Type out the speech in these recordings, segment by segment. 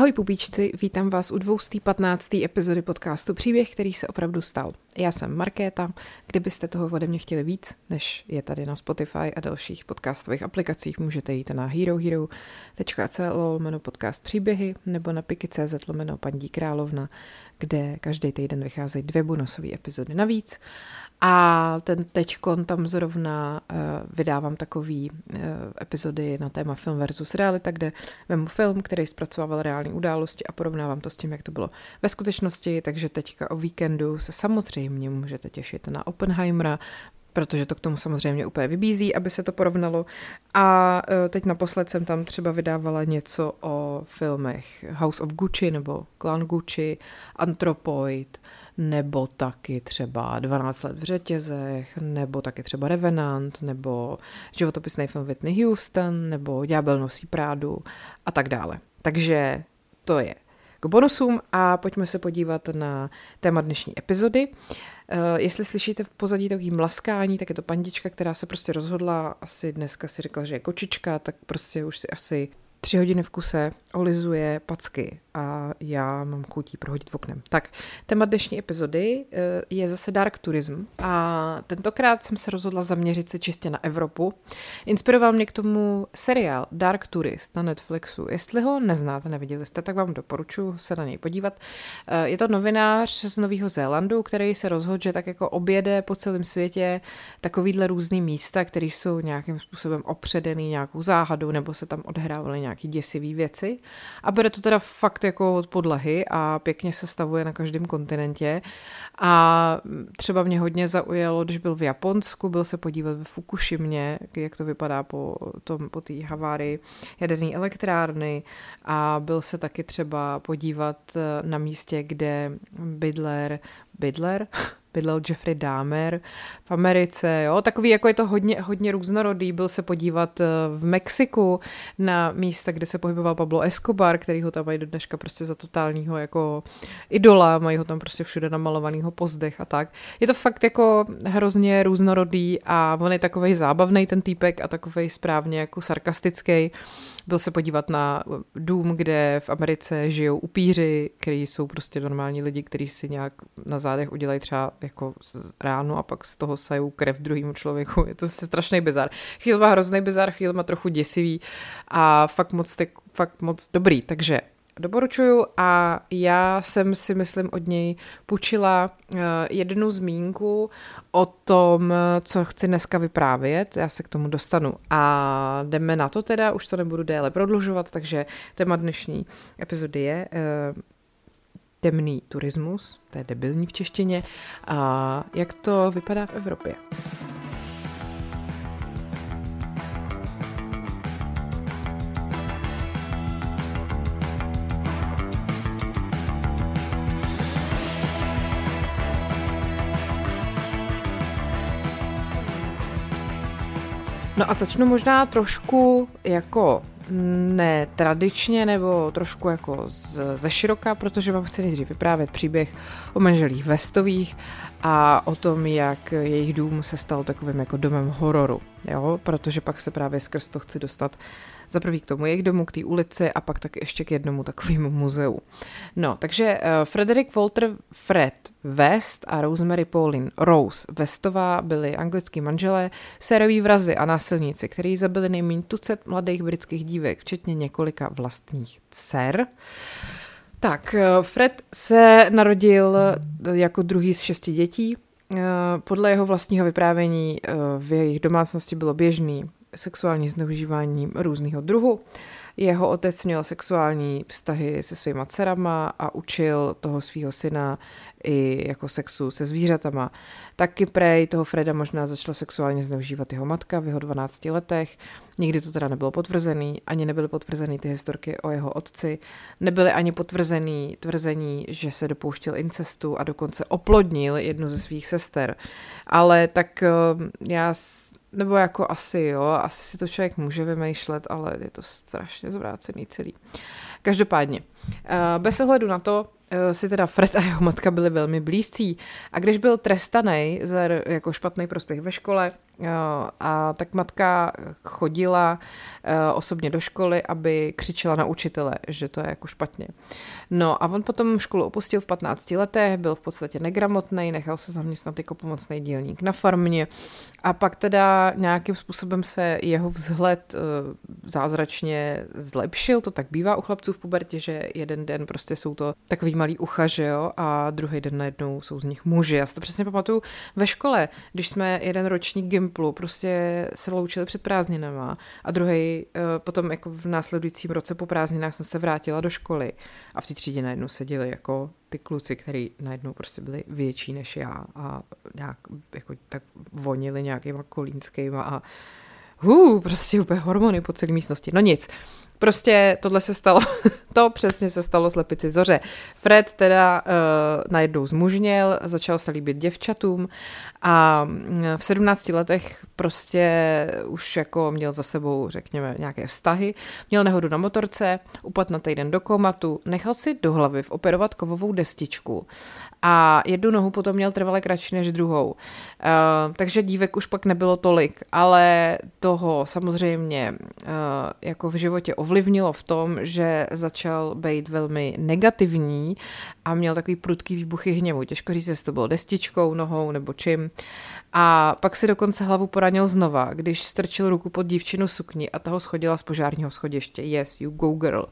Ahoj pupíčci, vítám vás u 215. epizody podcastu Příběh, který se opravdu stal. Já jsem Markéta, kdybyste toho ode mě chtěli víc, než je tady na Spotify a dalších podcastových aplikacích, můžete jít na herohero.co lomeno podcast příběhy nebo na piky.cz lomeno paní královna, kde každý týden vycházejí dvě bonusové epizody navíc a ten teďkon tam zrovna uh, vydávám takový uh, epizody na téma film versus realita, kde vemu film, který zpracovával reální události a porovnávám to s tím, jak to bylo ve skutečnosti, takže teďka o víkendu se samozřejmě můžete těšit na Oppenheimera, protože to k tomu samozřejmě úplně vybízí, aby se to porovnalo. A uh, teď naposled jsem tam třeba vydávala něco o filmech House of Gucci nebo Clan Gucci, Anthropoid, nebo taky třeba 12 let v řetězech, nebo taky třeba Revenant, nebo životopisný film Whitney Houston, nebo Ďábel nosí prádu a tak dále. Takže to je k bonusům a pojďme se podívat na téma dnešní epizody. Uh, jestli slyšíte v pozadí takový mlaskání, tak je to pandička, která se prostě rozhodla, asi dneska si řekla, že je kočička, tak prostě už si asi tři hodiny v kuse olizuje packy a já mám chutí prohodit v oknem. Tak, téma dnešní epizody eh, je zase Dark Tourism a tentokrát jsem se rozhodla zaměřit se čistě na Evropu. Inspiroval mě k tomu seriál Dark Tourist na Netflixu. Jestli ho neznáte, neviděli jste, tak vám doporučuji se na něj podívat. Eh, je to novinář z Nového Zélandu, který se rozhodl, že tak jako objede po celém světě takovýhle různý místa, které jsou nějakým způsobem opředený nějakou záhadou nebo se tam odehrávaly nějaký děsivý věci. A bude to teda fakt jako od podlahy a pěkně se stavuje na každém kontinentě. A třeba mě hodně zaujalo, když byl v Japonsku, byl se podívat ve Fukushimě, jak to vypadá po tom, po té havárii jaderné elektrárny a byl se taky třeba podívat na místě, kde Bidler, Bidler? bydlel Jeffrey Dahmer v Americe, jo, takový jako je to hodně, hodně různorodý, byl se podívat eh, v Mexiku na místa, kde se pohyboval Pablo Escobar, který ho tam mají do dneška prostě za totálního jako idola, mají ho tam prostě všude namalovanýho pozdech a tak. Je to fakt jako hrozně různorodý a on je takový zábavný ten týpek a takový správně jako sarkastický. Byl se podívat na dům, kde v Americe žijou upíři, kteří jsou prostě normální lidi, kteří si nějak na zádech udělají třeba jako ráno a pak z toho sajou krev druhému člověku. Je to strašný bizar. Chvíl má hrozný bizar, chvíl má trochu děsivý a fakt moc, fakt moc dobrý. Takže doporučuju a já jsem si myslím od něj půjčila uh, jednu zmínku o tom, co chci dneska vyprávět, já se k tomu dostanu a jdeme na to teda, už to nebudu déle prodlužovat, takže téma dnešní epizody je uh, temný turismus, to je debilní v češtině, a jak to vypadá v Evropě. No a začnu možná trošku jako netradičně nebo trošku jako z, ze široka, protože vám chci nejdřív vyprávět příběh o manželích Vestových a o tom, jak jejich dům se stal takovým jako domem hororu, jo? protože pak se právě skrz to chci dostat za prvý k tomu jejich domu, k té ulici a pak tak ještě k jednomu takovému muzeu. No, takže uh, Frederick Walter Fred West a Rosemary Pauline Rose Westová byli anglický manželé, séroví vrazy a násilníci, kteří zabili nejméně tucet mladých britských dívek, včetně několika vlastních dcer. Tak, eh, Fred se narodil jako druhý z šesti dětí. Eh, podle jeho vlastního vyprávění v jejich domácnosti bylo běžný sexuální zneužívání různého druhu. Jeho otec měl sexuální vztahy se svýma dcerama a učil toho svého syna i jako sexu se zvířatama. Taky prej toho Freda možná začala sexuálně zneužívat jeho matka v jeho 12 letech. Nikdy to teda nebylo potvrzený, ani nebyly potvrzeny ty historky o jeho otci, nebyly ani potvrzený tvrzení, že se dopouštěl incestu a dokonce oplodnil jednu ze svých sester. Ale tak eh, já nebo jako asi jo, asi si to člověk může vymýšlet, ale je to strašně zvrácený celý. Každopádně, eh, bez ohledu na to, eh, si teda Fred a jeho matka byli velmi blízcí a když byl trestaný za jako špatný prospěch ve škole, a tak matka chodila eh, osobně do školy, aby křičela na učitele, že to je jako špatně. No a on potom školu opustil v 15 letech, byl v podstatě negramotný, nechal se zaměstnat jako pomocný dílník na farmě a pak teda nějakým způsobem se jeho vzhled eh, zázračně zlepšil, to tak bývá u chlapců v pubertě, že jeden den prostě jsou to takový malý ucha, že jo, a druhý den najednou jsou z nich muži. Já si to přesně pamatuju ve škole, když jsme jeden ročník Gimplu prostě se loučili před prázdninama a druhý uh, potom jako v následujícím roce po prázdninách jsem se vrátila do školy a v té třídě najednou seděli jako ty kluci, který najednou prostě byli větší než já a nějak jako tak vonili nějakýma kolínskýma a hů, prostě úplně hormony po celé místnosti. No nic, Prostě tohle se stalo, to přesně se stalo slepici Zoře. Fred teda uh, najednou zmužněl, začal se líbit děvčatům a mm, v 17 letech prostě už jako měl za sebou, řekněme, nějaké vztahy. Měl nehodu na motorce, upadl na týden do komatu, nechal si do hlavy operovat kovovou destičku a jednu nohu potom měl trvale kratší než druhou. Uh, takže dívek už pak nebylo tolik, ale toho samozřejmě uh, jako v životě ovlivnilo v tom, že začal být velmi negativní a měl takový prudký výbuchy hněvu. Těžko říct, jestli to bylo destičkou, nohou nebo čím. A pak si dokonce hlavu poranil znova, když strčil ruku pod dívčinu sukni a toho schodila z požárního schodiště. Yes, you go girl.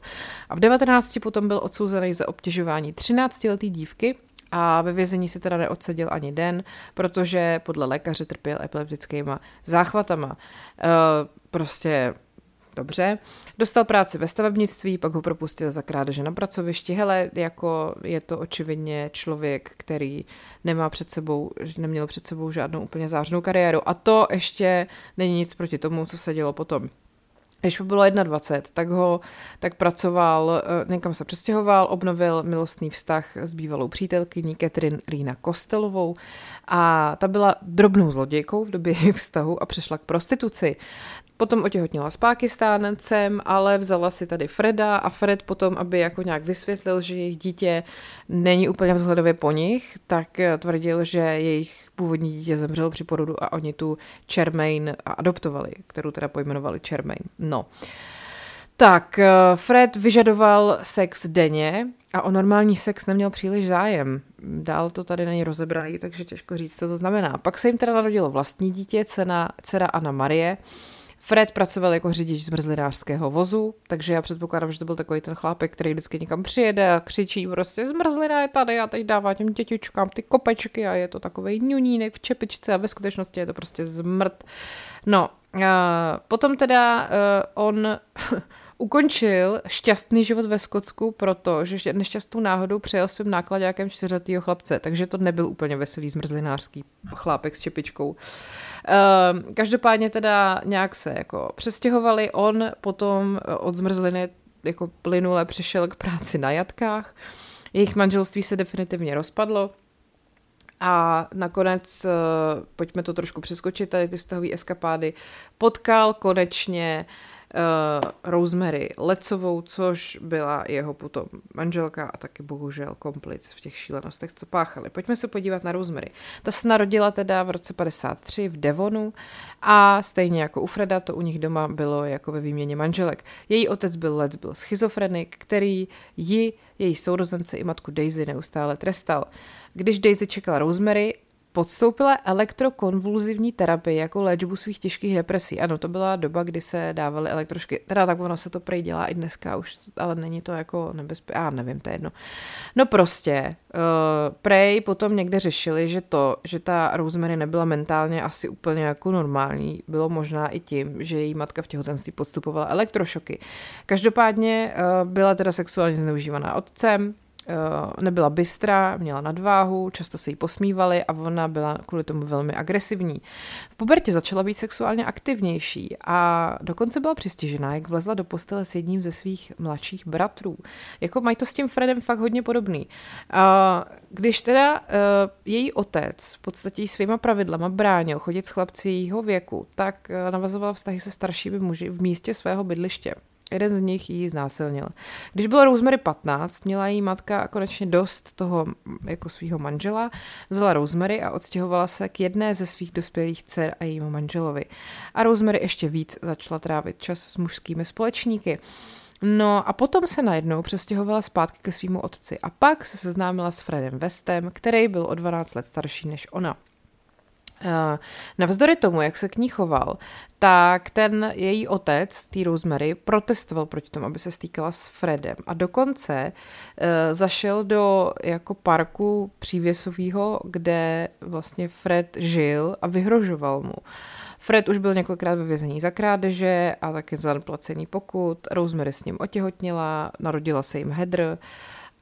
A v 19 potom byl odsouzený za obtěžování 13-letý dívky, a ve vězení si teda neodseděl ani den, protože podle lékaře trpěl epileptickýma záchvatama. E, prostě dobře. Dostal práci ve stavebnictví, pak ho propustil za krádeže na pracovišti. Hele, jako je to očividně člověk, který nemá před sebou, neměl před sebou žádnou úplně zářnou kariéru. A to ještě není nic proti tomu, co se dělo potom. Když mu bylo 21, tak ho tak pracoval, eh, někam se přestěhoval, obnovil milostný vztah s bývalou přítelkyní Catherine Rýna Kostelovou a ta byla drobnou zlodějkou v době jejich vztahu a přešla k prostituci. Potom otěhotněla s Pákistáncem, ale vzala si tady Freda a Fred potom, aby jako nějak vysvětlil, že jejich dítě není úplně vzhledově po nich, tak tvrdil, že jejich původní dítě zemřelo při porodu a oni tu Charmaine adoptovali, kterou teda pojmenovali Charmaine. No. Tak, Fred vyžadoval sex denně a o normální sex neměl příliš zájem. Dál to tady není rozebraný, takže těžko říct, co to znamená. Pak se jim teda narodilo vlastní dítě, cena, dcera Anna Marie, Fred pracoval jako řidič zmrzlinářského vozu, takže já předpokládám, že to byl takový ten chlápek, který vždycky někam přijede a křičí prostě zmrzlina je tady a teď dává těm dětičkám ty kopečky a je to takový ňunínek v čepičce a ve skutečnosti je to prostě zmrt. No, potom teda uh, on ukončil šťastný život ve Skotsku, protože nešťastnou náhodou přejel svým nákladňákem čtyřletýho chlapce, takže to nebyl úplně veselý zmrzlinářský chlápek s čepičkou. Uh, každopádně teda nějak se jako přestěhovali, on potom eh, od zmrzliny jako plynule přišel k práci na jatkách, jejich manželství se definitivně rozpadlo, a nakonec, uh, pojďme to trošku přeskočit, tady ty vztahové eskapády, potkal konečně uh, Rosemary Lecovou, což byla jeho potom manželka a taky bohužel komplic v těch šílenostech, co páchali. Pojďme se podívat na Rosemary. Ta se narodila teda v roce 53 v Devonu a stejně jako u Freda to u nich doma bylo jako ve výměně manželek. Její otec byl Lec, byl schizofrenik, který ji, její sourozence i matku Daisy neustále trestal. Když Daisy čekala Rosemary, Podstoupila elektrokonvulzivní terapii jako léčbu svých těžkých depresí. Ano, to byla doba, kdy se dávaly elektrošky. Teda tak ono se to prej dělá i dneska už, ale není to jako nebezpečné. Já nevím, to je jedno. No prostě, uh, prej potom někde řešili, že to, že ta Rosemary nebyla mentálně asi úplně jako normální, bylo možná i tím, že její matka v těhotenství podstupovala elektrošoky. Každopádně uh, byla teda sexuálně zneužívaná otcem, nebyla bystrá, měla nadváhu, často se jí posmívali a ona byla kvůli tomu velmi agresivní. V pubertě začala být sexuálně aktivnější a dokonce byla přistižená, jak vlezla do postele s jedním ze svých mladších bratrů. Jako mají to s tím Fredem fakt hodně podobný. Když teda eh, její otec v podstatě svýma pravidlama bránil chodit s chlapci jejího věku, tak eh, navazovala vztahy se staršími muži v místě svého bydliště. Jeden z nich ji znásilnil. Když bylo Rosemary 15, měla její matka konečně dost toho jako svého manžela, vzala Rosemary a odstěhovala se k jedné ze svých dospělých dcer a jejímu manželovi. A Rosemary ještě víc začala trávit čas s mužskými společníky. No a potom se najednou přestěhovala zpátky ke svýmu otci a pak se seznámila s Fredem Westem, který byl o 12 let starší než ona. Eh, navzdory tomu, jak se k ní choval, tak ten její otec, tý Rosemary, protestoval proti tomu, aby se stýkala s Fredem a dokonce uh, zašel do jako parku přívěsového, kde vlastně Fred žil a vyhrožoval mu. Fred už byl několikrát ve vězení za krádeže a taky za neplacený pokut. Rosemary s ním otěhotnila, narodila se jim Heather.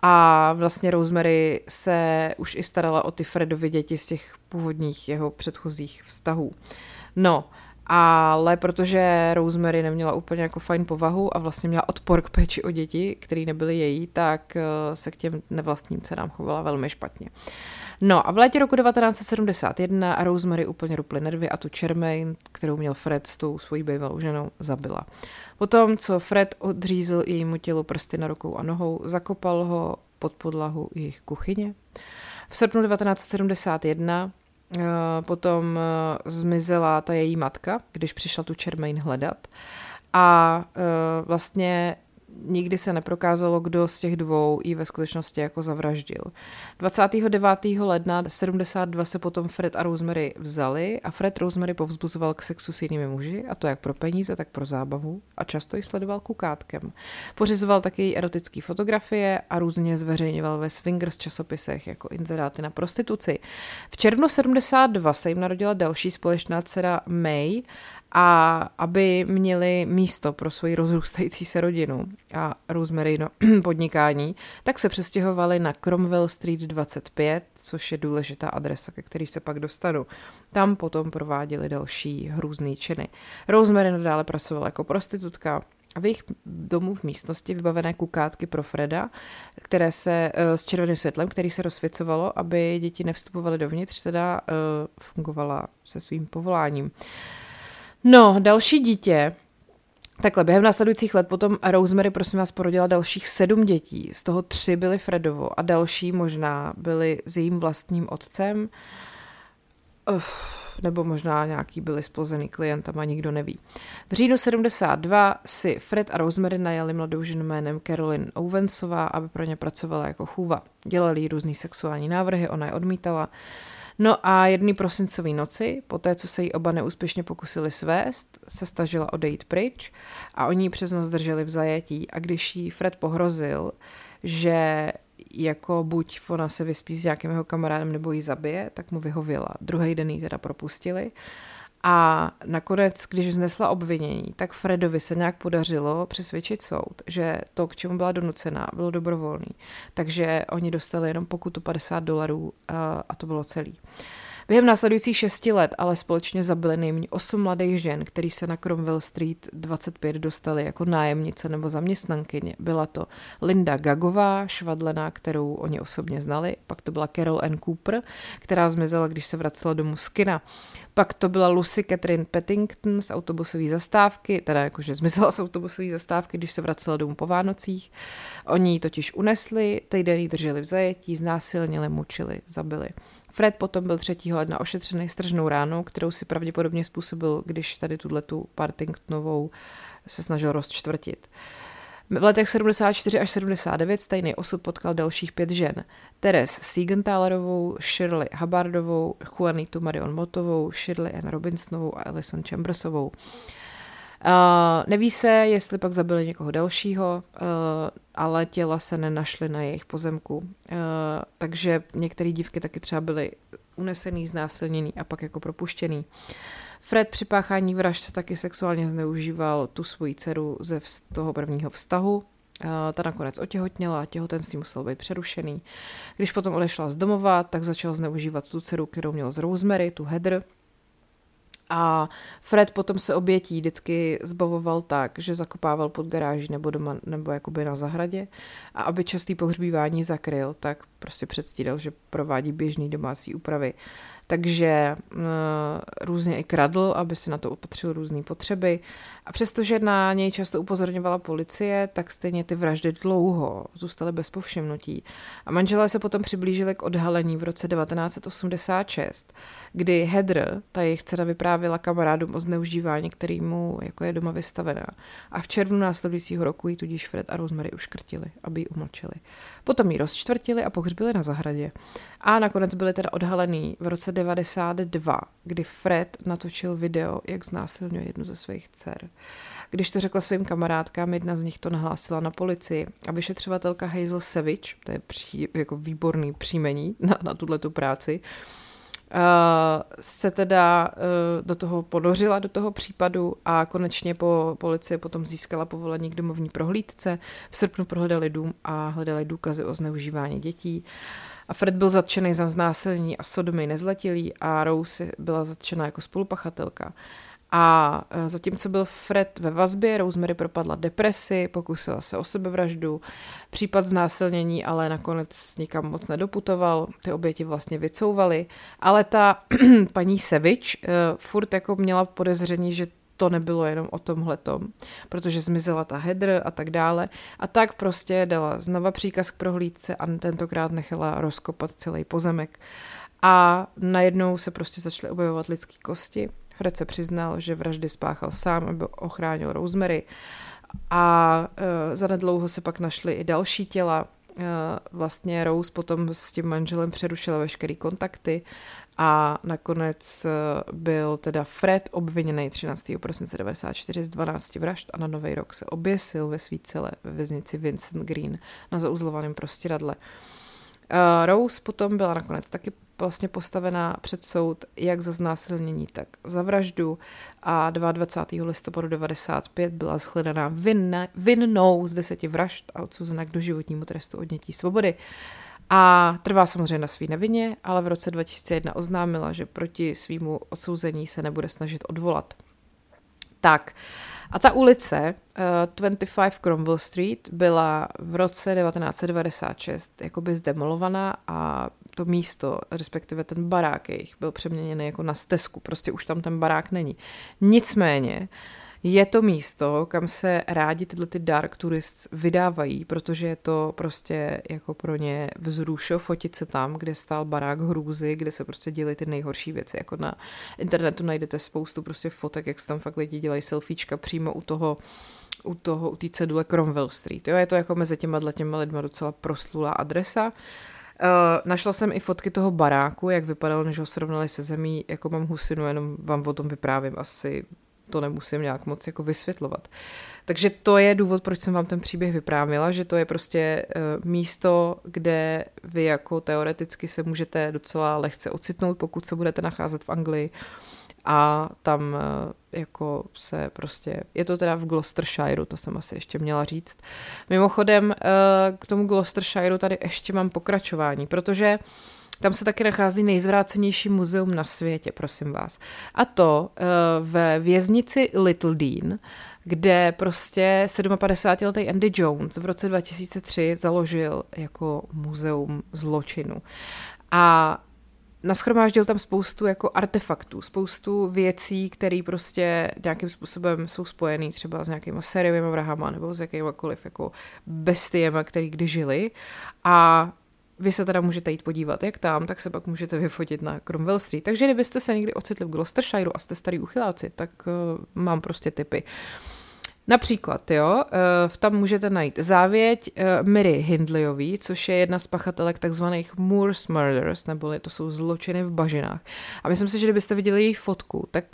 A vlastně Rosemary se už i starala o ty Fredovi děti z těch původních jeho předchozích vztahů. No, ale protože Rosemary neměla úplně jako fajn povahu a vlastně měla odpor k péči o děti, které nebyly její, tak eh, se k těm nevlastním cenám chovala velmi špatně. No a v létě roku 1971 Rosemary úplně ruply nervy a tu Charmaine, kterou měl Fred s tou svojí bývalou ženou, zabila. Potom, co Fred odřízl jejímu tělu prsty na rukou a nohou, zakopal ho pod podlahu jejich kuchyně. V srpnu 1971 uh, eh, potom uh, zmizela ta její matka, když přišla tu Charmaine hledat. A uh, vlastně nikdy se neprokázalo, kdo z těch dvou ji ve skutečnosti jako zavraždil. 29. ledna 72 se potom Fred a Rosemary vzali a Fred Rosemary povzbuzoval k sexu s jinými muži, a to jak pro peníze, tak pro zábavu a často ji sledoval kukátkem. Pořizoval také erotické fotografie a různě zveřejňoval ve swingers časopisech jako inzeráty na prostituci. V červnu 72 se jim narodila další společná dcera May a aby měli místo pro svoji rozrůstající se rodinu a Rosemary no, podnikání, tak se přestěhovali na Cromwell Street 25, což je důležitá adresa, ke který se pak dostanu. Tam potom prováděli další hrůzné činy. Rosemary nadále pracovala jako prostitutka, a v jejich domu v místnosti vybavené kukátky pro Freda, které se uh, s červeným světlem, který se rozsvěcovalo, aby děti nevstupovaly dovnitř, teda uh, fungovala se svým povoláním. No, další dítě. Takhle, během následujících let potom Rosemary, prosím vás, porodila dalších sedm dětí. Z toho tři byly Fredovo a další možná byly s jejím vlastním otcem. Uf, nebo možná nějaký byli splozený klientem a nikdo neví. V říjnu 72 si Fred a Rosemary najali mladou ženu jménem Carolyn Owensová, aby pro ně pracovala jako chůva. Dělali jí různý sexuální návrhy, ona je odmítala. No a jedný prosincový noci, po té, co se jí oba neúspěšně pokusili svést, se stažila odejít pryč a oni ji přes noc drželi v zajetí a když jí Fred pohrozil, že jako buď ona se vyspí s nějakým jeho kamarádem nebo ji zabije, tak mu vyhověla. Druhý den ji teda propustili a nakonec, když vznesla obvinění, tak Fredovi se nějak podařilo přesvědčit soud, že to, k čemu byla donucená, bylo dobrovolný. Takže oni dostali jenom pokutu 50 dolarů a, a to bylo celý. Během následujících šesti let ale společně zabili nejméně osm mladých žen, který se na Cromwell Street 25 dostali jako nájemnice nebo zaměstnankyně. Byla to Linda Gagová, švadlená, kterou oni osobně znali, pak to byla Carol Ann Cooper, která zmizela, když se vracela domů z kina. Pak to byla Lucy Catherine Pettington z autobusové zastávky, teda jakože zmizela z autobusové zastávky, když se vracela domů po Vánocích. Oni ji totiž unesli, týden ji drželi v zajetí, znásilnili, mučili, zabili. Fred potom byl 3. ledna ošetřený stržnou ránou, kterou si pravděpodobně způsobil, když tady tu Partingtonovou se snažil rozčtvrtit. V letech 74 až 79 stejný osud potkal dalších pět žen. Teres Siegenthalerovou, Shirley Hubbardovou, Juanitu Marion Motovou, Shirley Ann Robinsonovou a Alison Chambersovou. Uh, neví se, jestli pak zabili někoho dalšího, uh, ale těla se nenašly na jejich pozemku. Uh, takže některé dívky taky třeba byly unesený, znásilněný a pak jako propuštěný. Fred při páchání vražd taky sexuálně zneužíval tu svoji dceru ze toho prvního vztahu. Ta nakonec otěhotněla, těhotenství muselo být přerušený. Když potom odešla z domova, tak začal zneužívat tu dceru, kterou měl z Rosemary, tu Heather, a Fred potom se obětí vždycky zbavoval tak, že zakopával pod garáží nebo doma, nebo jakoby na zahradě. A aby častý pohřbívání zakryl, tak prostě předstíral, že provádí běžný domácí úpravy. Takže uh, různě i kradl, aby si na to opatřil různé potřeby. A přestože na něj často upozorňovala policie, tak stejně ty vraždy dlouho zůstaly bez povšimnutí. A manželé se potom přiblížili k odhalení v roce 1986, kdy Heather, ta jejich dcera, vyprávěla kamarádům o zneužívání, který mu jako je doma vystavená. A v červnu následujícího roku ji tudíž Fred a Rosemary uškrtili, aby ji umlčeli. Potom ji rozčtvrtili a pohřbili na zahradě. A nakonec byly teda odhalený v roce 92, kdy Fred natočil video, jak znásilňuje jednu ze svých dcer. Když to řekla svým kamarádkám, jedna z nich to nahlásila na policii a vyšetřovatelka Hazel Savage, to je pří, jako výborný příjmení na, na tuhle práci, Uh, se teda uh, do toho ponořila, do toho případu a konečně po policie potom získala povolení k domovní prohlídce. V srpnu prohledali dům a hledali důkazy o zneužívání dětí. A Fred byl zatčený za znásilnění a sodomy nezletilý a Rose byla zatčena jako spolupachatelka. A e, zatímco byl Fred ve vazbě, Rosemary propadla depresi, pokusila se o sebevraždu, případ znásilnění ale nakonec nikam moc nedoputoval, ty oběti vlastně vycouvaly, ale ta paní Sevič uh, furt jako měla podezření, že to nebylo jenom o tomhletom, protože zmizela ta hedr a tak dále. A tak prostě dala znova příkaz k prohlídce a tentokrát nechala rozkopat celý pozemek. A najednou se prostě začaly objevovat lidské kosti. Fred se přiznal, že vraždy spáchal sám, aby ochránil Rosemary. A e, zanedlouho se pak našly i další těla. E, vlastně Rose potom s tím manželem přerušila veškeré kontakty a nakonec e, byl teda Fred obviněný 13. prosince 94 z 12 vražd a na nový rok se oběsil ve svý celé ve věznici Vincent Green na zauzlovaném prostěradle. Uh, Rose potom byla nakonec taky vlastně postavená před soud jak za znásilnění, tak za vraždu a 22. listopadu 95 byla shledaná vinna, vinnou z deseti vražd a odsuzena k doživotnímu trestu odnětí svobody. A trvá samozřejmě na svý nevině, ale v roce 2001 oznámila, že proti svýmu odsouzení se nebude snažit odvolat. Tak, a ta ulice, uh, 25 Cromwell Street, byla v roce 1996 jakoby zdemolovaná a to místo, respektive ten barák jejich, byl přeměněný jako na stezku, prostě už tam ten barák není. Nicméně, je to místo, kam se rádi tyhle ty dark tourists vydávají, protože je to prostě jako pro ně vzrušo fotit se tam, kde stál barák hrůzy, kde se prostě dělají ty nejhorší věci. Jako na internetu najdete spoustu prostě fotek, jak se tam fakt lidi dělají selfiečka přímo u toho u toho, u té cedule Cromwell Street. Jo, je to jako mezi těma těma lidma docela proslulá adresa. Uh, našla jsem i fotky toho baráku, jak vypadal, než ho srovnali se zemí, jako mám husinu, jenom vám o tom vyprávím, asi to nemusím nějak moc jako vysvětlovat. Takže to je důvod, proč jsem vám ten příběh vyprávila, že to je prostě uh, místo, kde vy jako teoreticky se můžete docela lehce ocitnout, pokud se budete nacházet v Anglii a tam uh, jako se prostě, je to teda v Gloucestershireu, to jsem asi ještě měla říct. Mimochodem uh, k tomu Gloucestershireu tady ještě mám pokračování, protože tam se taky nachází nejzvrácenější muzeum na světě, prosím vás. A to uh, ve věznici Little Dean, kde prostě 57-letý Andy Jones v roce 2003 založil jako muzeum zločinu. A naschromáždil tam spoustu jako artefaktů, spoustu věcí, které prostě nějakým způsobem jsou spojené třeba s nějakýma sériovými vrahama nebo s jakýmakoliv jako bestiema, který kdy žili. A vy se teda můžete jít podívat, jak tam, tak se pak můžete vyfotit na Cromwell Street. Takže kdybyste se někdy ocitli v Gloucestershireu a jste starý uchyláci, tak uh, mám prostě typy. Například, jo, uh, tam můžete najít závěť uh, Mary Hindleyový, což je jedna z pachatelek takzvaných Moors Murders, neboli to jsou zločiny v bažinách. A myslím si, že kdybyste viděli její fotku, tak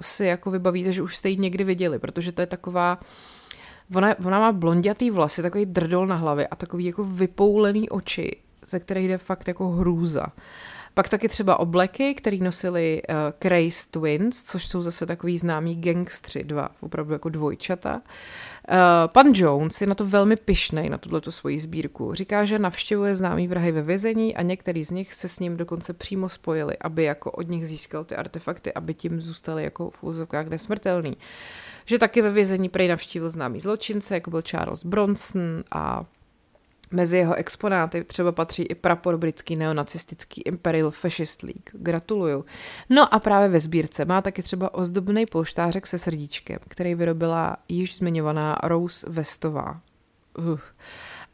si jako vybavíte, že už jste ji někdy viděli, protože to je taková Ona, ona má blondětý vlasy, takový drdol na hlavě a takový jako vypoulený oči ze kterých jde fakt jako hrůza. Pak taky třeba obleky, který nosili uh, Craze Twins, což jsou zase takový známí gangstři, dva, opravdu jako dvojčata. Uh, pan Jones je na to velmi pišnej, na tuto svoji sbírku. Říká, že navštěvuje známý vrahy ve vězení a některý z nich se s ním dokonce přímo spojili, aby jako od nich získal ty artefakty, aby tím zůstali jako v úzovkách nesmrtelný. Že taky ve vězení prej navštívil známý zločince, jako byl Charles Bronson a Mezi jeho exponáty třeba patří i prapor britský neonacistický Imperial Fascist League. Gratuluju. No a právě ve sbírce má taky třeba ozdobný polštářek se srdíčkem, který vyrobila již zmiňovaná Rose Westová. Uh.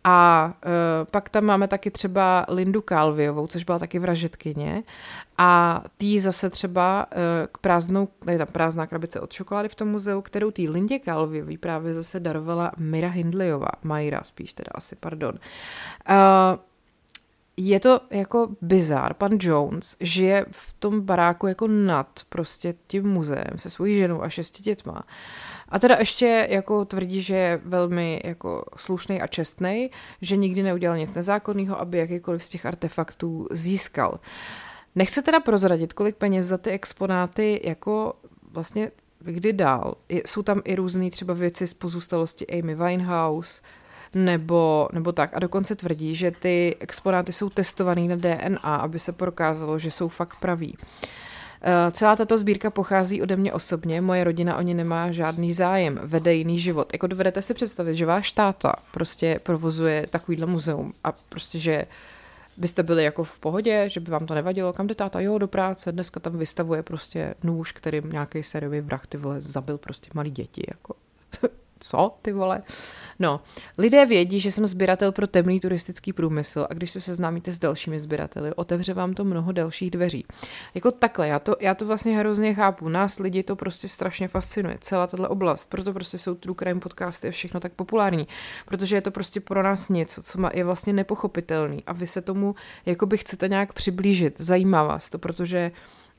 A uh, pak tam máme taky třeba Lindu Kalviovou, což byla taky vražetkyně. A tý zase třeba uh, k prázdnou, tady tam prázdná krabice od čokolády v tom muzeu, kterou tý Lindě Kalviový právě zase darovala Mira Hindleyová. Majra spíš teda asi, pardon. Uh, je to jako bizar. Pan Jones žije v tom baráku jako nad prostě tím muzeem se svojí ženou a šesti dětma. A teda ještě jako tvrdí, že je velmi jako slušný a čestný, že nikdy neudělal nic nezákonného, aby jakýkoliv z těch artefaktů získal. Nechce teda prozradit, kolik peněz za ty exponáty jako vlastně kdy dál. Jsou tam i různé třeba věci z pozůstalosti Amy Winehouse, nebo, nebo tak. A dokonce tvrdí, že ty exponáty jsou testované na DNA, aby se prokázalo, že jsou fakt praví. Eh, celá tato sbírka pochází ode mě osobně, moje rodina o ně nemá žádný zájem, vede jiný život. Jako dovedete si představit, že váš táta prostě provozuje takovýhle muzeum a prostě, že byste byli jako v pohodě, že by vám to nevadilo, kam jde táta, jo, do práce, dneska tam vystavuje prostě nůž, kterým nějaký sériový vrah ty vole zabil prostě malý děti, jako co ty vole? No, lidé vědí, že jsem sběratel pro temný turistický průmysl a když se seznámíte s dalšími sběrateli, otevře vám to mnoho dalších dveří. Jako takhle, já to, já to vlastně hrozně chápu. Nás lidi to prostě strašně fascinuje, celá tato oblast. Proto prostě jsou True Crime podcasty a všechno tak populární, protože je to prostě pro nás něco, co je vlastně nepochopitelný a vy se tomu jakoby chcete nějak přiblížit. Zajímá vás to, protože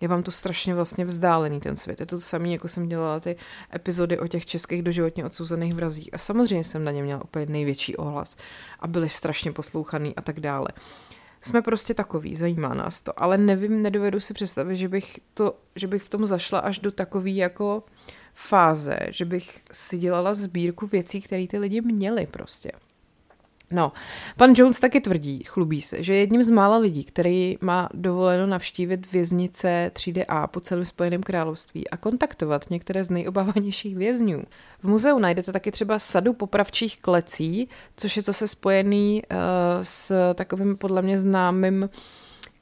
je vám to strašně vlastně vzdálený ten svět. Je to to samé, jako jsem dělala ty epizody o těch českých doživotně odsouzených vrazích. A samozřejmě jsem na ně měla úplně největší ohlas a byli strašně poslouchaný a tak dále. Jsme prostě takový, zajímá nás to, ale nevím, nedovedu si představit, že bych, to, že bych v tom zašla až do takový jako fáze, že bych si dělala sbírku věcí, které ty lidi měli prostě. No, pan Jones taky tvrdí, chlubí se, že je jedním z mála lidí, který má dovoleno navštívit věznice 3DA po celém Spojeném království a kontaktovat některé z nejobávanějších vězňů. V muzeu najdete taky třeba sadu popravčích klecí, což je zase spojený uh, s takovým podle mě známým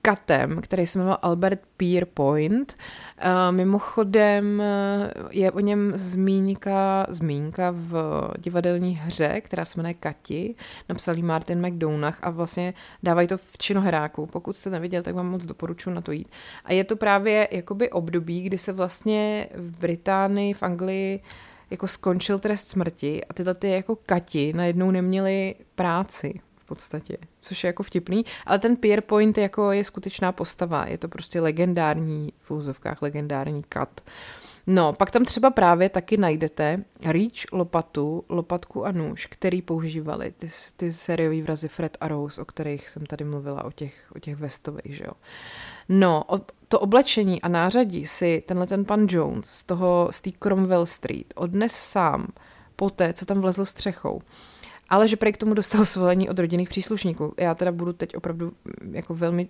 katem, který se jmenoval Albert Pierpoint. Uh, mimochodem eh, je o něm zmínka, zmínka v divadelní hře, která se jmenuje Kati, napsal jí Martin McDonagh a vlastně dávají to v činoheráku. Pokud jste neviděl, tak vám moc doporučuji na to jít. A je to právě jakoby období, kdy se vlastně v Británii, v Anglii jako skončil trest smrti a tyhle ty jako Kati najednou neměli práci podstatě, což je jako vtipný, ale ten Pierpoint jako je skutečná postava, je to prostě legendární, v úzovkách legendární kat. No, pak tam třeba právě taky najdete Reach lopatu, lopatku a nůž, který používali ty, ty sériové vrazy Fred a Rose, o kterých jsem tady mluvila, o těch, o těch vestových, že jo. No, o, to oblečení a nářadí si tenhle ten pan Jones z toho, z té Cromwell Street odnes sám poté, co tam vlezl střechou ale že prej k tomu dostal svolení od rodinných příslušníků. Já teda budu teď opravdu mm, jako velmi,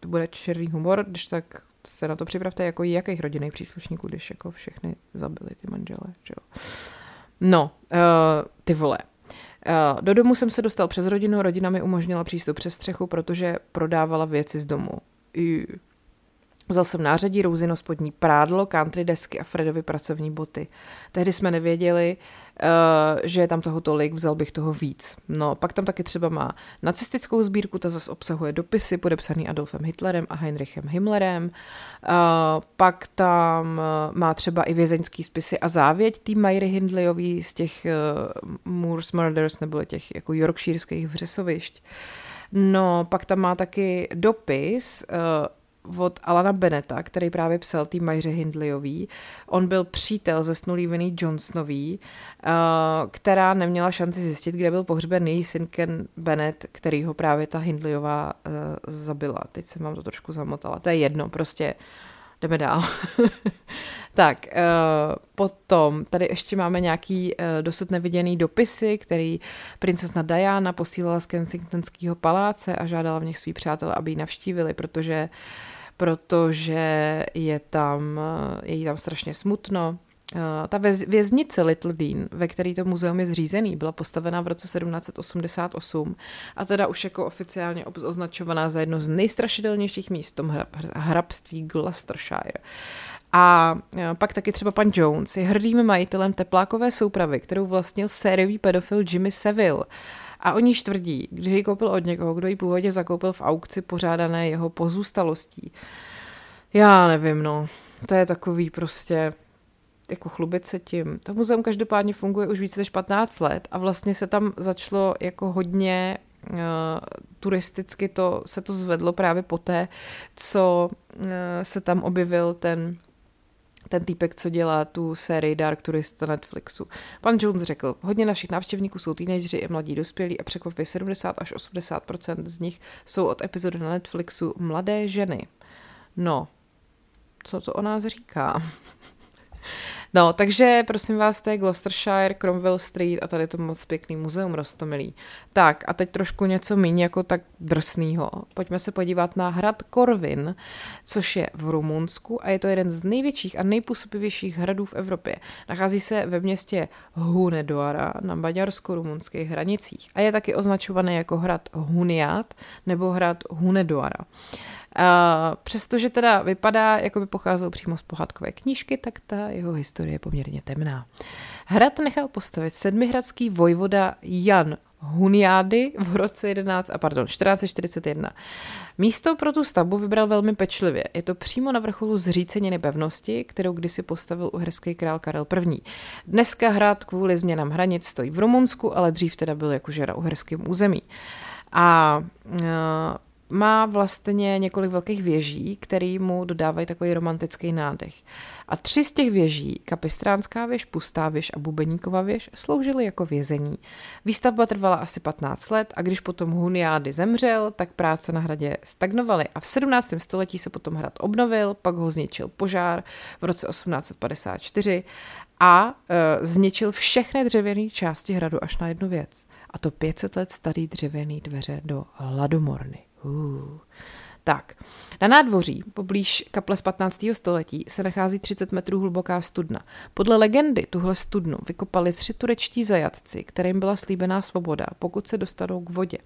to bude černý humor, když tak se na to připravte jako jakých rodinných příslušníků, když jako všechny zabili ty manžele, že jo. No, uh, ty vole. Uh, do domu jsem se dostal přes rodinu, rodina mi umožnila přístup přes střechu, protože prodávala věci z domu. I Vzal jsem nářadí, rouzino spodní prádlo, country desky a Fredovi pracovní boty. Tehdy jsme nevěděli, uh, že je tam toho tolik, vzal bych toho víc. No, pak tam taky třeba má nacistickou sbírku, ta zase obsahuje dopisy podepsaný Adolfem Hitlerem a Heinrichem Himmlerem. Uh, pak tam uh, má třeba i vězeňský spisy a závěť tý Majry Hindleyový z těch Moors Murders nebo těch jako yorkshireských vřesovišť. No, pak tam má taky dopis od Alana Beneta, který právě psal tý Majře Hindleyový. On byl přítel zesnulý Vinnie Johnsonový, uh, která neměla šanci zjistit, kde byl pohřben její syn Ken Bennett, který ho právě ta Hindleyová uh, zabila. Teď jsem vám to trošku zamotala. To je jedno, prostě jdeme dál. tak, uh, potom tady ještě máme nějaký uh, dosud neviděný dopisy, který princezna Diana posílala z Kensingtonského paláce a žádala v nich svý přátelé, aby ji navštívili, protože protože je tam, je jí tam strašně smutno. Ta věznice Little Dean, ve který to muzeum je zřízený, byla postavena v roce 1788 a teda už jako oficiálně označovaná za jedno z nejstrašidelnějších míst v tom hrabství Gloucestershire. A e, pak taky třeba pan Jones je hrdým majitelem teplákové soupravy, kterou vlastnil sériový pedofil Jimmy Seville. A oni tvrdí, když ji koupil od někoho, kdo ji původně zakoupil v aukci pořádané jeho pozůstalostí. Já nevím, no. To je takový prostě jako chlubit se tím. To muzeum každopádně funguje už více než 15 let a vlastně se tam začalo jako hodně uh, turisticky to, se to zvedlo právě poté, co uh, se tam objevil ten ten týpek, co dělá tu sérii Dark Tourist na Netflixu. Pan Jones řekl, hodně našich návštěvníků jsou teenageři i mladí dospělí a překvapivě 70 až 80 z nich jsou od epizody na Netflixu mladé ženy. No, co to o nás říká? No, takže prosím vás, to je Gloucestershire, Cromwell Street a tady to moc pěkný muzeum Rostomilý. Tak a teď trošku něco méně jako tak drsného. Pojďme se podívat na hrad Korvin, což je v Rumunsku a je to jeden z největších a nejpůsobivějších hradů v Evropě. Nachází se ve městě Hunedoara na maďarsko-rumunských hranicích a je taky označovaný jako hrad Huniat nebo hrad Hunedoara. Přestože teda vypadá, jako by pocházel přímo z pohádkové knížky, tak ta jeho historie je poměrně temná. Hrad nechal postavit sedmihradský vojvoda Jan Huniády v roce 11, a pardon, 1441. Místo pro tu stavbu vybral velmi pečlivě. Je to přímo na vrcholu zříceniny pevnosti, kterou kdysi postavil uherský král Karel I. Dneska hrad kvůli změnám hranic stojí v Rumunsku, ale dřív teda byl jakože na uherském území. A uh, má vlastně několik velkých věží, které mu dodávají takový romantický nádech. A tři z těch věží, Kapistránská věž, Pustá věž a Bubeníková věž, sloužily jako vězení. Výstavba trvala asi 15 let a když potom Huniády zemřel, tak práce na hradě stagnovaly a v 17. století se potom hrad obnovil, pak ho zničil požár v roce 1854 a e, zničil všechny dřevěné části hradu až na jednu věc. A to 500 let starý dřevěný dveře do Hladomorny. Uh. Tak, na nádvoří, poblíž kaple z 15. století, se nachází 30 metrů hluboká studna. Podle legendy tuhle studnu vykopali tři turečtí zajatci, kterým byla slíbená svoboda, pokud se dostanou k vodě.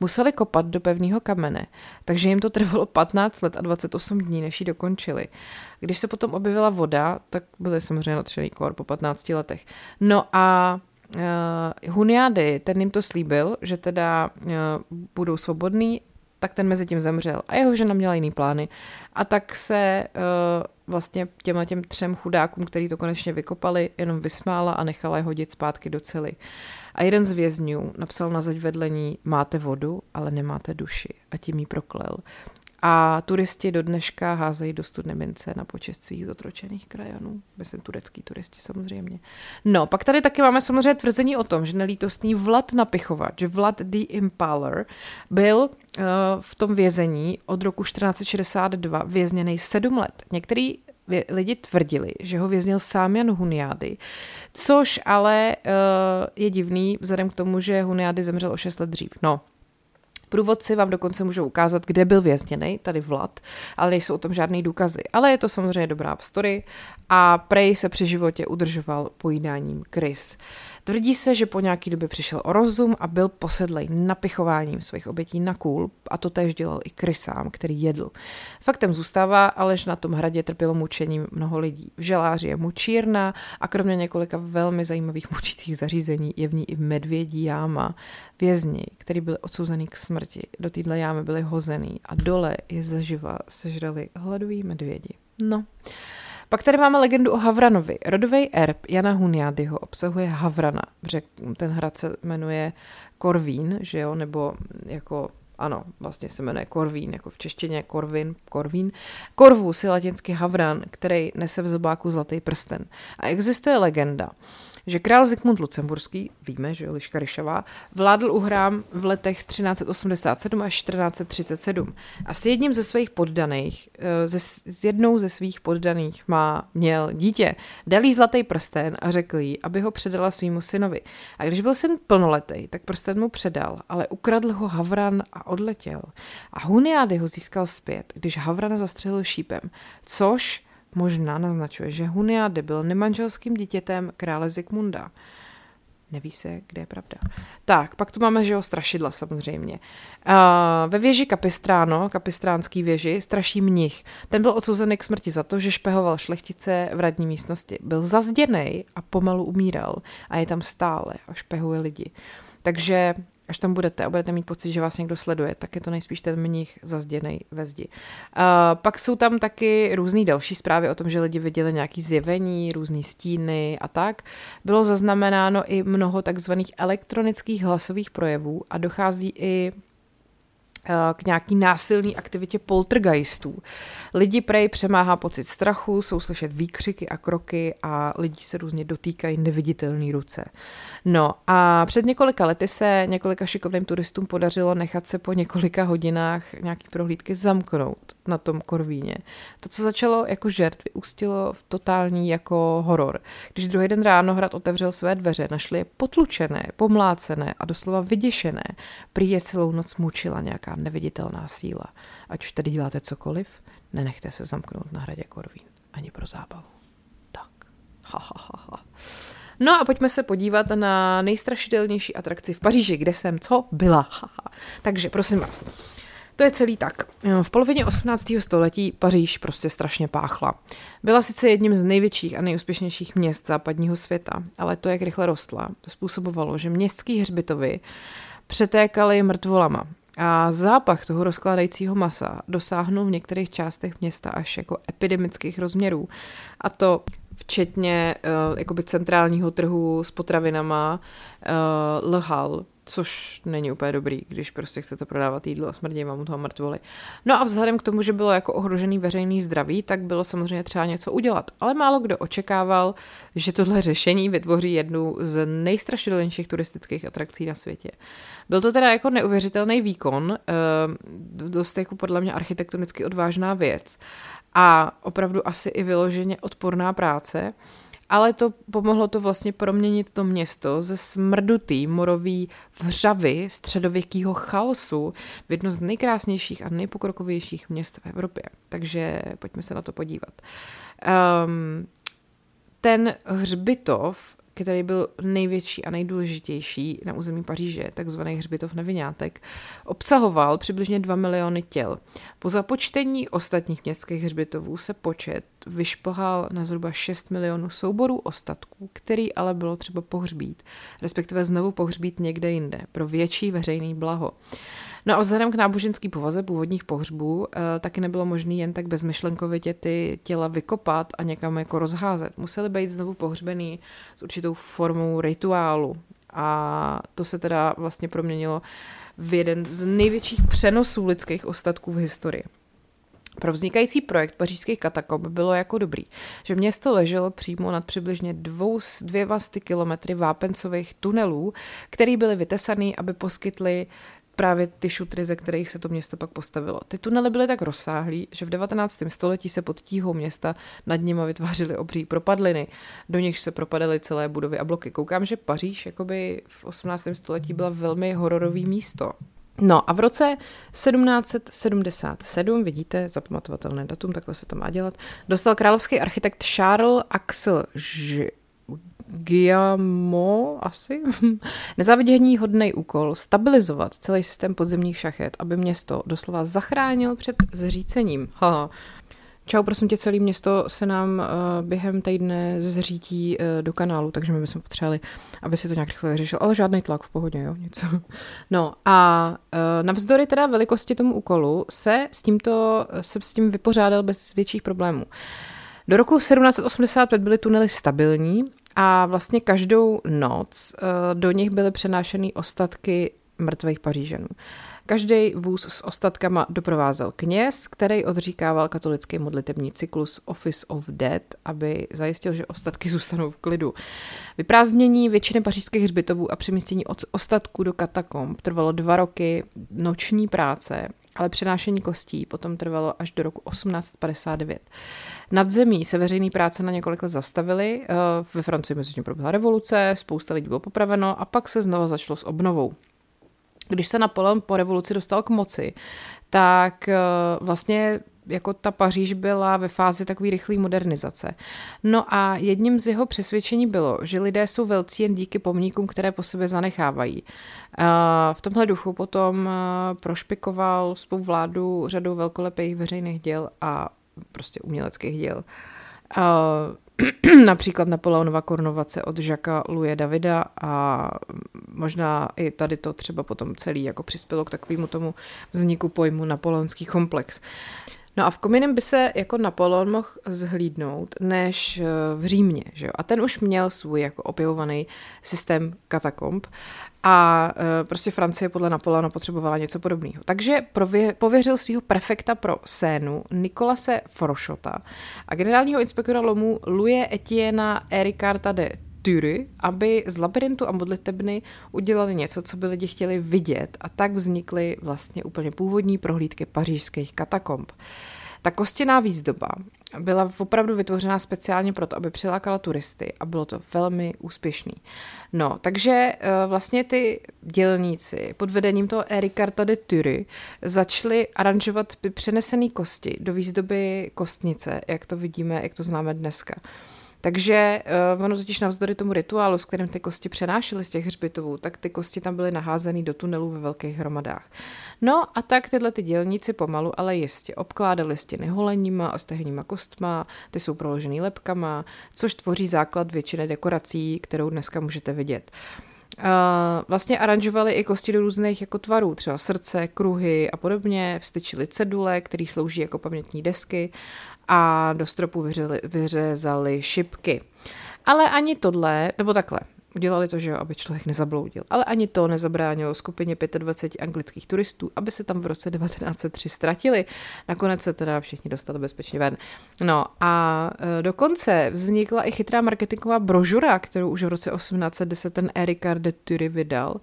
Museli kopat do pevného kamene, takže jim to trvalo 15 let a 28 dní, než ji dokončili. Když se potom objevila voda, tak byli samozřejmě natřený kor po 15 letech. No a Uh, Huniady, ten jim to slíbil, že teda uh, budou svobodní tak ten mezi tím zemřel. A jeho žena měla jiný plány. A tak se uh, vlastně těma těm třem chudákům, který to konečně vykopali, jenom vysmála a nechala je hodit zpátky do cely. A jeden z vězňů napsal na zeď vedlení, máte vodu, ale nemáte duši. A tím jí proklel. A turisti do dneška házejí do studny mince na počest svých zotročených krajanů. Myslím turecký turisti samozřejmě. No, pak tady taky máme samozřejmě tvrzení o tom, že nelítostný Vlad Napichovač, Vlad the Impaler, byl uh, v tom vězení od roku 1462 vězněný sedm let. Některý lidi tvrdili, že ho věznil sám Jan Huniády, což ale uh, je divný vzhledem k tomu, že Huniády zemřel o šest let dřív. No, Průvodci vám dokonce můžou ukázat, kde byl vězněný, tady Vlad, ale nejsou o tom žádné důkazy. Ale je to samozřejmě dobrá story a Prej se při životě udržoval pojídáním krys. Tvrdí se, že po nějaký době přišel o rozum a byl posedlej napichováním svých obětí na kůl a to též dělal i krysám, který jedl. Faktem zůstává, alež na tom hradě trpělo mučením mnoho lidí. V želáři je mučírna a kromě několika velmi zajímavých mučících zařízení je v ní i medvědí jáma. Vězni, který byli odsouzený k smrti, do téhle jámy byli hozený a dole je zaživa sežrali hladoví medvědi. No. Pak tady máme legendu o Havranovi. Rodový erb Jana Huniadyho obsahuje Havrana, že ten hrad se jmenuje Korvín, že jo, nebo jako ano, vlastně se jmenuje Korvín, jako v češtině Korvin, Korvín. Korvus je latinsky havran, který nese v zobáku zlatý prsten. A existuje legenda, že král Zikmund Lucemburský, víme, že Liška Ryšavá, vládl u hrám v letech 1387 až 1437 a s jedním ze svých poddaných, ze, s jednou ze svých poddaných má, měl dítě, dal jí zlatý prsten a řekl jí, aby ho předala svýmu synovi. A když byl syn plnoletý, tak prsten mu předal, ale ukradl ho Havran a odletěl. A Huniády ho získal zpět, když Havran zastřelil šípem, což možná naznačuje, že Huniade byl nemanželským dítětem krále Zikmunda. Neví se, kde je pravda. Tak, pak tu máme, že jo, strašidla samozřejmě. Uh, ve věži Kapistráno, kapistránský věži, straší mnich. Ten byl odsouzený k smrti za to, že špehoval šlechtice v radní místnosti. Byl zazděný a pomalu umíral. A je tam stále a špehuje lidi. Takže až tam budete a budete mít pocit, že vás někdo sleduje, tak je to nejspíš ten mnich zazděný ve zdi. Uh, pak jsou tam taky různé další zprávy o tom, že lidi viděli nějaký zjevení, různé stíny a tak. Bylo zaznamenáno i mnoho takzvaných elektronických hlasových projevů a dochází i k nějaký násilný aktivitě poltergeistů. Lidi prej přemáhá pocit strachu, jsou slyšet výkřiky a kroky a lidi se různě dotýkají neviditelné ruce. No a před několika lety se několika šikovným turistům podařilo nechat se po několika hodinách nějaký prohlídky zamknout na tom Korvíně. To, co začalo jako žert, vyústilo v totální jako horor. Když druhý den ráno hrad otevřel své dveře, našli je potlučené, pomlácené a doslova vyděšené. Prý je celou noc mučila nějaká neviditelná síla. Ať už tady děláte cokoliv, nenechte se zamknout na hradě Korvín. Ani pro zábavu. Tak. Ha, ha, ha, ha. No a pojďme se podívat na nejstrašidelnější atrakci v Paříži, kde jsem co byla. Takže prosím vás, to je celý tak. V polovině 18. století Paříž prostě strašně páchla. Byla sice jedním z největších a nejúspěšnějších měst západního světa, ale to, jak rychle rostla, to způsobovalo, že městský hřbitovy přetékaly mrtvolama. A zápach toho rozkládajícího masa dosáhnul v některých částech města až jako epidemických rozměrů. A to včetně uh, jakoby centrálního trhu s potravinama uh, lhal, což není úplně dobrý, když prostě chcete prodávat jídlo a smrdí vám u toho mrtvoly. No a vzhledem k tomu, že bylo jako ohrožený veřejný zdraví, tak bylo samozřejmě třeba něco udělat. Ale málo kdo očekával, že tohle řešení vytvoří jednu z nejstrašidelnějších turistických atrakcí na světě. Byl to teda jako neuvěřitelný výkon, eh, dost jako podle mě architektonicky odvážná věc a opravdu asi i vyloženě odporná práce, ale to pomohlo to vlastně proměnit to město ze smrdutý morový vřavy středověkého chaosu v jedno z nejkrásnějších a nejpokrokovějších měst v Evropě. Takže pojďme se na to podívat. Um, ten hřbitov který byl největší a nejdůležitější na území Paříže, takzvaný hřbitov nevinátek, obsahoval přibližně 2 miliony těl. Po započtení ostatních městských hřbitovů se počet vyšplhal na zhruba 6 milionů souborů ostatků, který ale bylo třeba pohřbít, respektive znovu pohřbít někde jinde, pro větší veřejný blaho. No a vzhledem k náboženský povaze původních pohřbů e, taky nebylo možné jen tak bezmyšlenkovitě ty těla vykopat a někam jako rozházet. Museli být znovu pohřbený s určitou formou rituálu. A to se teda vlastně proměnilo v jeden z největších přenosů lidských ostatků v historii. Pro vznikající projekt pařížských katakomb bylo jako dobrý, že město leželo přímo nad přibližně dvou, dvěma kilometry vápencových tunelů, které byly vytesaný, aby poskytly právě ty šutry, ze kterých se to město pak postavilo. Ty tunely byly tak rozsáhlý, že v 19. století se pod tíhou města nad nimi vytvářely obří propadliny, do nich se propadaly celé budovy a bloky. Koukám, že Paříž jakoby v 18. století byla velmi hororový místo. No a v roce 1777, vidíte, zapamatovatelné datum, takhle se to má dělat, dostal královský architekt Charles Axel Giamo asi nezávidění hodný úkol stabilizovat celý systém podzemních šachet, aby město doslova zachránil před zřícením. Haha. Čau, prosím tě, celé město se nám uh, během týdne zřítí uh, do kanálu, takže my bychom potřebovali, aby se to nějak rychle vyřešil, ale žádný tlak v pohodě, jo, něco. No a uh, navzdory teda velikosti tomu úkolu se s tímto, se s tím vypořádal bez větších problémů. Do roku 1785 byly tunely stabilní a vlastně každou noc uh, do nich byly přenášeny ostatky mrtvých pařížanů. Každý vůz s ostatkama doprovázel kněz, který odříkával katolický modlitební cyklus Office of Dead, aby zajistil, že ostatky zůstanou v klidu. Vyprázdnění většiny pařížských hřbitovů a přemístění ostatků do katakomb trvalo dva roky noční práce ale přenášení kostí potom trvalo až do roku 1859. Nad zemí se veřejné práce na několik let zastavily, eh, ve Francii mezi tím proběhla revoluce, spousta lidí bylo popraveno a pak se znovu začalo s obnovou. Když se Napoleon po revoluci dostal k moci, tak eh, vlastně jako ta Paříž byla ve fázi takové rychlé modernizace. No a jedním z jeho přesvědčení bylo, že lidé jsou velcí jen díky pomníkům, které po sobě zanechávají. V tomhle duchu potom prošpikoval svou vládu řadou velkolepých veřejných děl a prostě uměleckých děl. například Napoleonova korunovace od Žaka Luje Davida a možná i tady to třeba potom celý jako přispělo k takovému tomu vzniku pojmu napoleonský komplex. No a v Kominem by se jako Napoleon mohl zhlídnout než eh, v Římě, že jo? A ten už měl svůj jako opěvovaný systém katakomb a e, prostě Francie podle Napoleona potřebovala něco podobného. Takže prově, pověřil svého prefekta pro Sénu Nikolase Frošota a generálního inspektora lomu Louis Etienne Ericarta de Tury, aby z labirintu a modlitebny udělali něco, co by lidi chtěli vidět a tak vznikly vlastně úplně původní prohlídky pařížských katakomb. Ta kostěná výzdoba byla opravdu vytvořená speciálně proto, aby přilákala turisty a bylo to velmi úspěšný. No, takže eh, vlastně ty dělníci pod vedením toho Erikarta de Tury začali aranžovat přenesené kosti do výzdoby kostnice, jak to vidíme, jak to známe dneska. Takže uh, ono totiž navzdory tomu rituálu, s kterým ty kosti přenášely z těch hřbitovů, tak ty kosti tam byly naházeny do tunelů ve velkých hromadách. No a tak tyhle ty dělníci pomalu, ale jistě obkládali stěny holeníma a stehenníma kostma, ty jsou proložený lepkama, což tvoří základ většiny dekorací, kterou dneska můžete vidět. Uh, vlastně aranžovali i kosti do různých jako tvarů, třeba srdce, kruhy a podobně, vstyčili cedule, které slouží jako pamětní desky a do stropu vyřezali, vyřezali šipky. Ale ani tohle, nebo takhle, udělali to, že jo, aby člověk nezabloudil. Ale ani to nezabránilo skupině 25 anglických turistů, aby se tam v roce 1903 ztratili. Nakonec se teda všichni dostali bezpečně ven. No a e, dokonce vznikla i chytrá marketingová brožura, kterou už v roce 1810 ten Ericard de Tury vydal.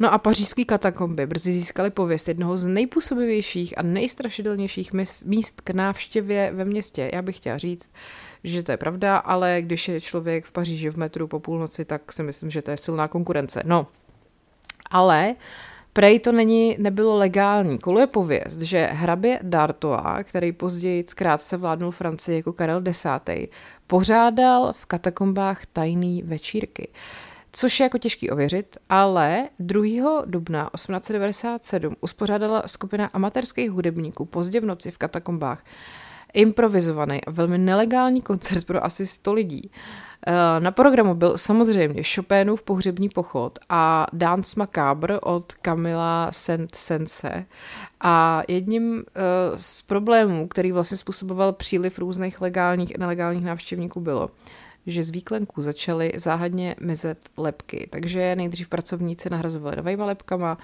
No a pařížský katakomby brzy získaly pověst jednoho z nejpůsobivějších a nejstrašidelnějších míst k návštěvě ve městě. Já bych chtěla říct, že to je pravda, ale když je člověk v Paříži v metru po půlnoci, tak si myslím, že to je silná konkurence. No, ale Prej to není, nebylo legální. Koluje pověst, že hrabě D'Artois, který později zkrátce vládnul Francii jako Karel X., pořádal v katakombách tajný večírky což je jako těžký ověřit, ale 2. dubna 1897 uspořádala skupina amatérských hudebníků pozdě v noci v katakombách improvizovaný a velmi nelegální koncert pro asi 100 lidí. Eh, na programu byl samozřejmě Chopinův pohřební pochod a Dance Macabre od Camila Saint-Sense. A jedním eh, z problémů, který vlastně způsoboval příliv různých legálních a nelegálních návštěvníků, bylo, že z výklenků začaly záhadně mizet lepky, takže nejdřív pracovníci nahrazovali novejma lepkama,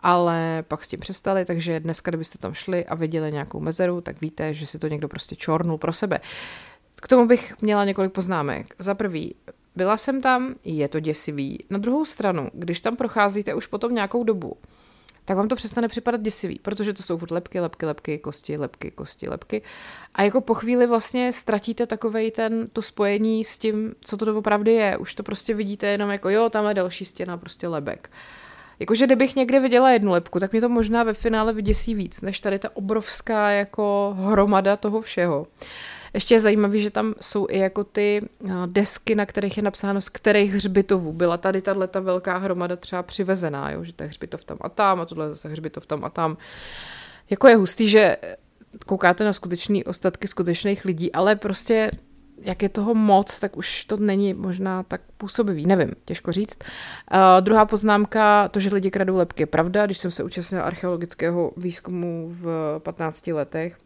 ale pak s tím přestali, takže dneska, kdybyste tam šli a viděli nějakou mezeru, tak víte, že si to někdo prostě čornul pro sebe. K tomu bych měla několik poznámek. Za prvý, byla jsem tam, je to děsivý. Na druhou stranu, když tam procházíte už potom nějakou dobu, tak vám to přestane připadat děsivý, protože to jsou furt lepky, lepky, lepky, kosti, lepky, kosti, lepky. A jako po chvíli vlastně ztratíte takovej ten, to spojení s tím, co to opravdu je. Už to prostě vidíte jenom jako jo, tamhle další stěna, prostě lebek. Jakože kdybych někde viděla jednu lepku, tak mě to možná ve finále vyděsí víc, než tady ta obrovská jako hromada toho všeho. Ještě je zajímavé, že tam jsou i jako ty eh, desky, na kterých je napsáno, z kterých hřbitovů byla tady ta velká hromada třeba přivezená, jo? že to je hřbitov tam a tam a tohle zase hřbitov tam a tam. Jako je hustý, že koukáte na skutečné ostatky skutečných lidí, ale prostě jak je toho moc, tak už to není možná tak působivý, nevím, těžko říct. Uh, druhá poznámka, to, že lidi kradou lepky, je pravda. Když jsem se účastnila archeologického výzkumu v 15 letech,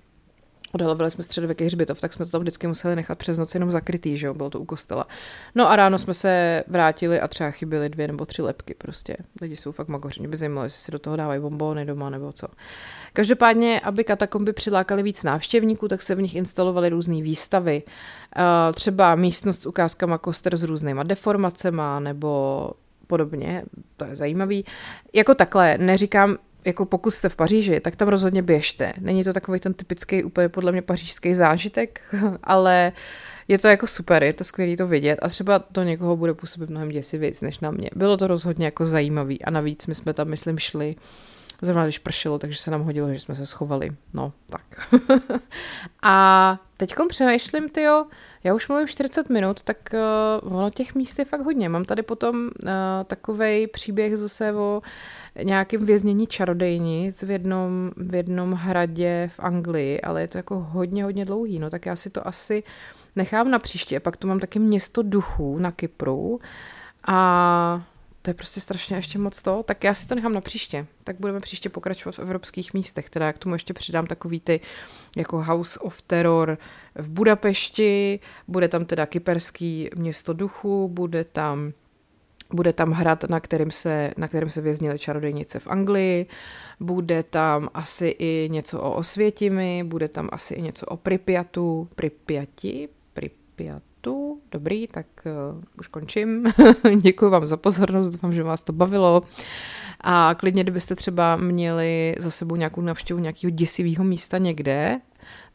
odhalovali jsme středověký hřbitov, tak jsme to tam vždycky museli nechat přes noc jenom zakrytý, že jo, bylo to u kostela. No a ráno jsme se vrátili a třeba chyběly dvě nebo tři lepky prostě. Lidi jsou fakt magoři, mě by zajímalo, jestli si do toho dávají bombony doma nebo co. Každopádně, aby katakomby přilákaly víc návštěvníků, tak se v nich instalovaly různé výstavy. Třeba místnost s ukázkama koster s různýma deformacema nebo podobně, to je zajímavý. Jako takhle, neříkám, jako pokud jste v Paříži, tak tam rozhodně běžte. Není to takový ten typický úplně podle mě pařížský zážitek, ale je to jako super, je to skvělé to vidět a třeba to někoho bude působit mnohem děsivějc než na mě. Bylo to rozhodně jako zajímavý a navíc my jsme tam, myslím, šli Zrovna když pršelo, takže se nám hodilo, že jsme se schovali. No, tak. a teďkom přemýšlím, tyjo, já už mluvím 40 minut, tak uh, ono těch míst je fakt hodně. Mám tady potom uh, takovej příběh zase o nějakém věznění čarodejnic v jednom, v jednom hradě v Anglii, ale je to jako hodně, hodně dlouhý, no tak já si to asi nechám na příště. Pak tu mám taky město duchů na Kypru a to je prostě strašně ještě moc to, tak já si to nechám na příště. Tak budeme příště pokračovat v evropských místech, teda jak tomu ještě přidám takový ty jako House of Terror v Budapešti, bude tam teda kyperský město duchu, bude tam bude tam hrad, na kterém se, na kterém se věznily čarodejnice v Anglii, bude tam asi i něco o Osvětimi, bude tam asi i něco o Pripyatu, Pripyati, Pripyatu, dobrý, tak uh, už končím. Děkuji vám za pozornost, doufám, že vás to bavilo. A klidně, kdybyste třeba měli za sebou nějakou navštěvu nějakého děsivého místa někde,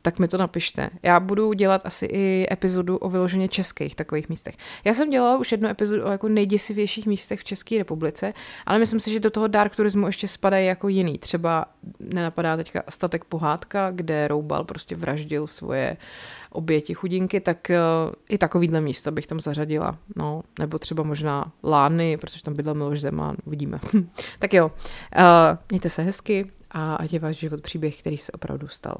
tak mi to napište. Já budu dělat asi i epizodu o vyloženě českých takových místech. Já jsem dělala už jednu epizodu o jako nejděsivějších místech v České republice, ale myslím si, že do toho dark turismu ještě spadají jako jiný. Třeba nenapadá teďka statek pohádka, kde Roubal prostě vraždil svoje oběti chudinky, tak uh, i takovýhle místa bych tam zařadila. No, nebo třeba možná Lány, protože tam bydlel Miloš Zeman, uvidíme. tak jo, uh, mějte se hezky a ať je váš život příběh, který se opravdu stal.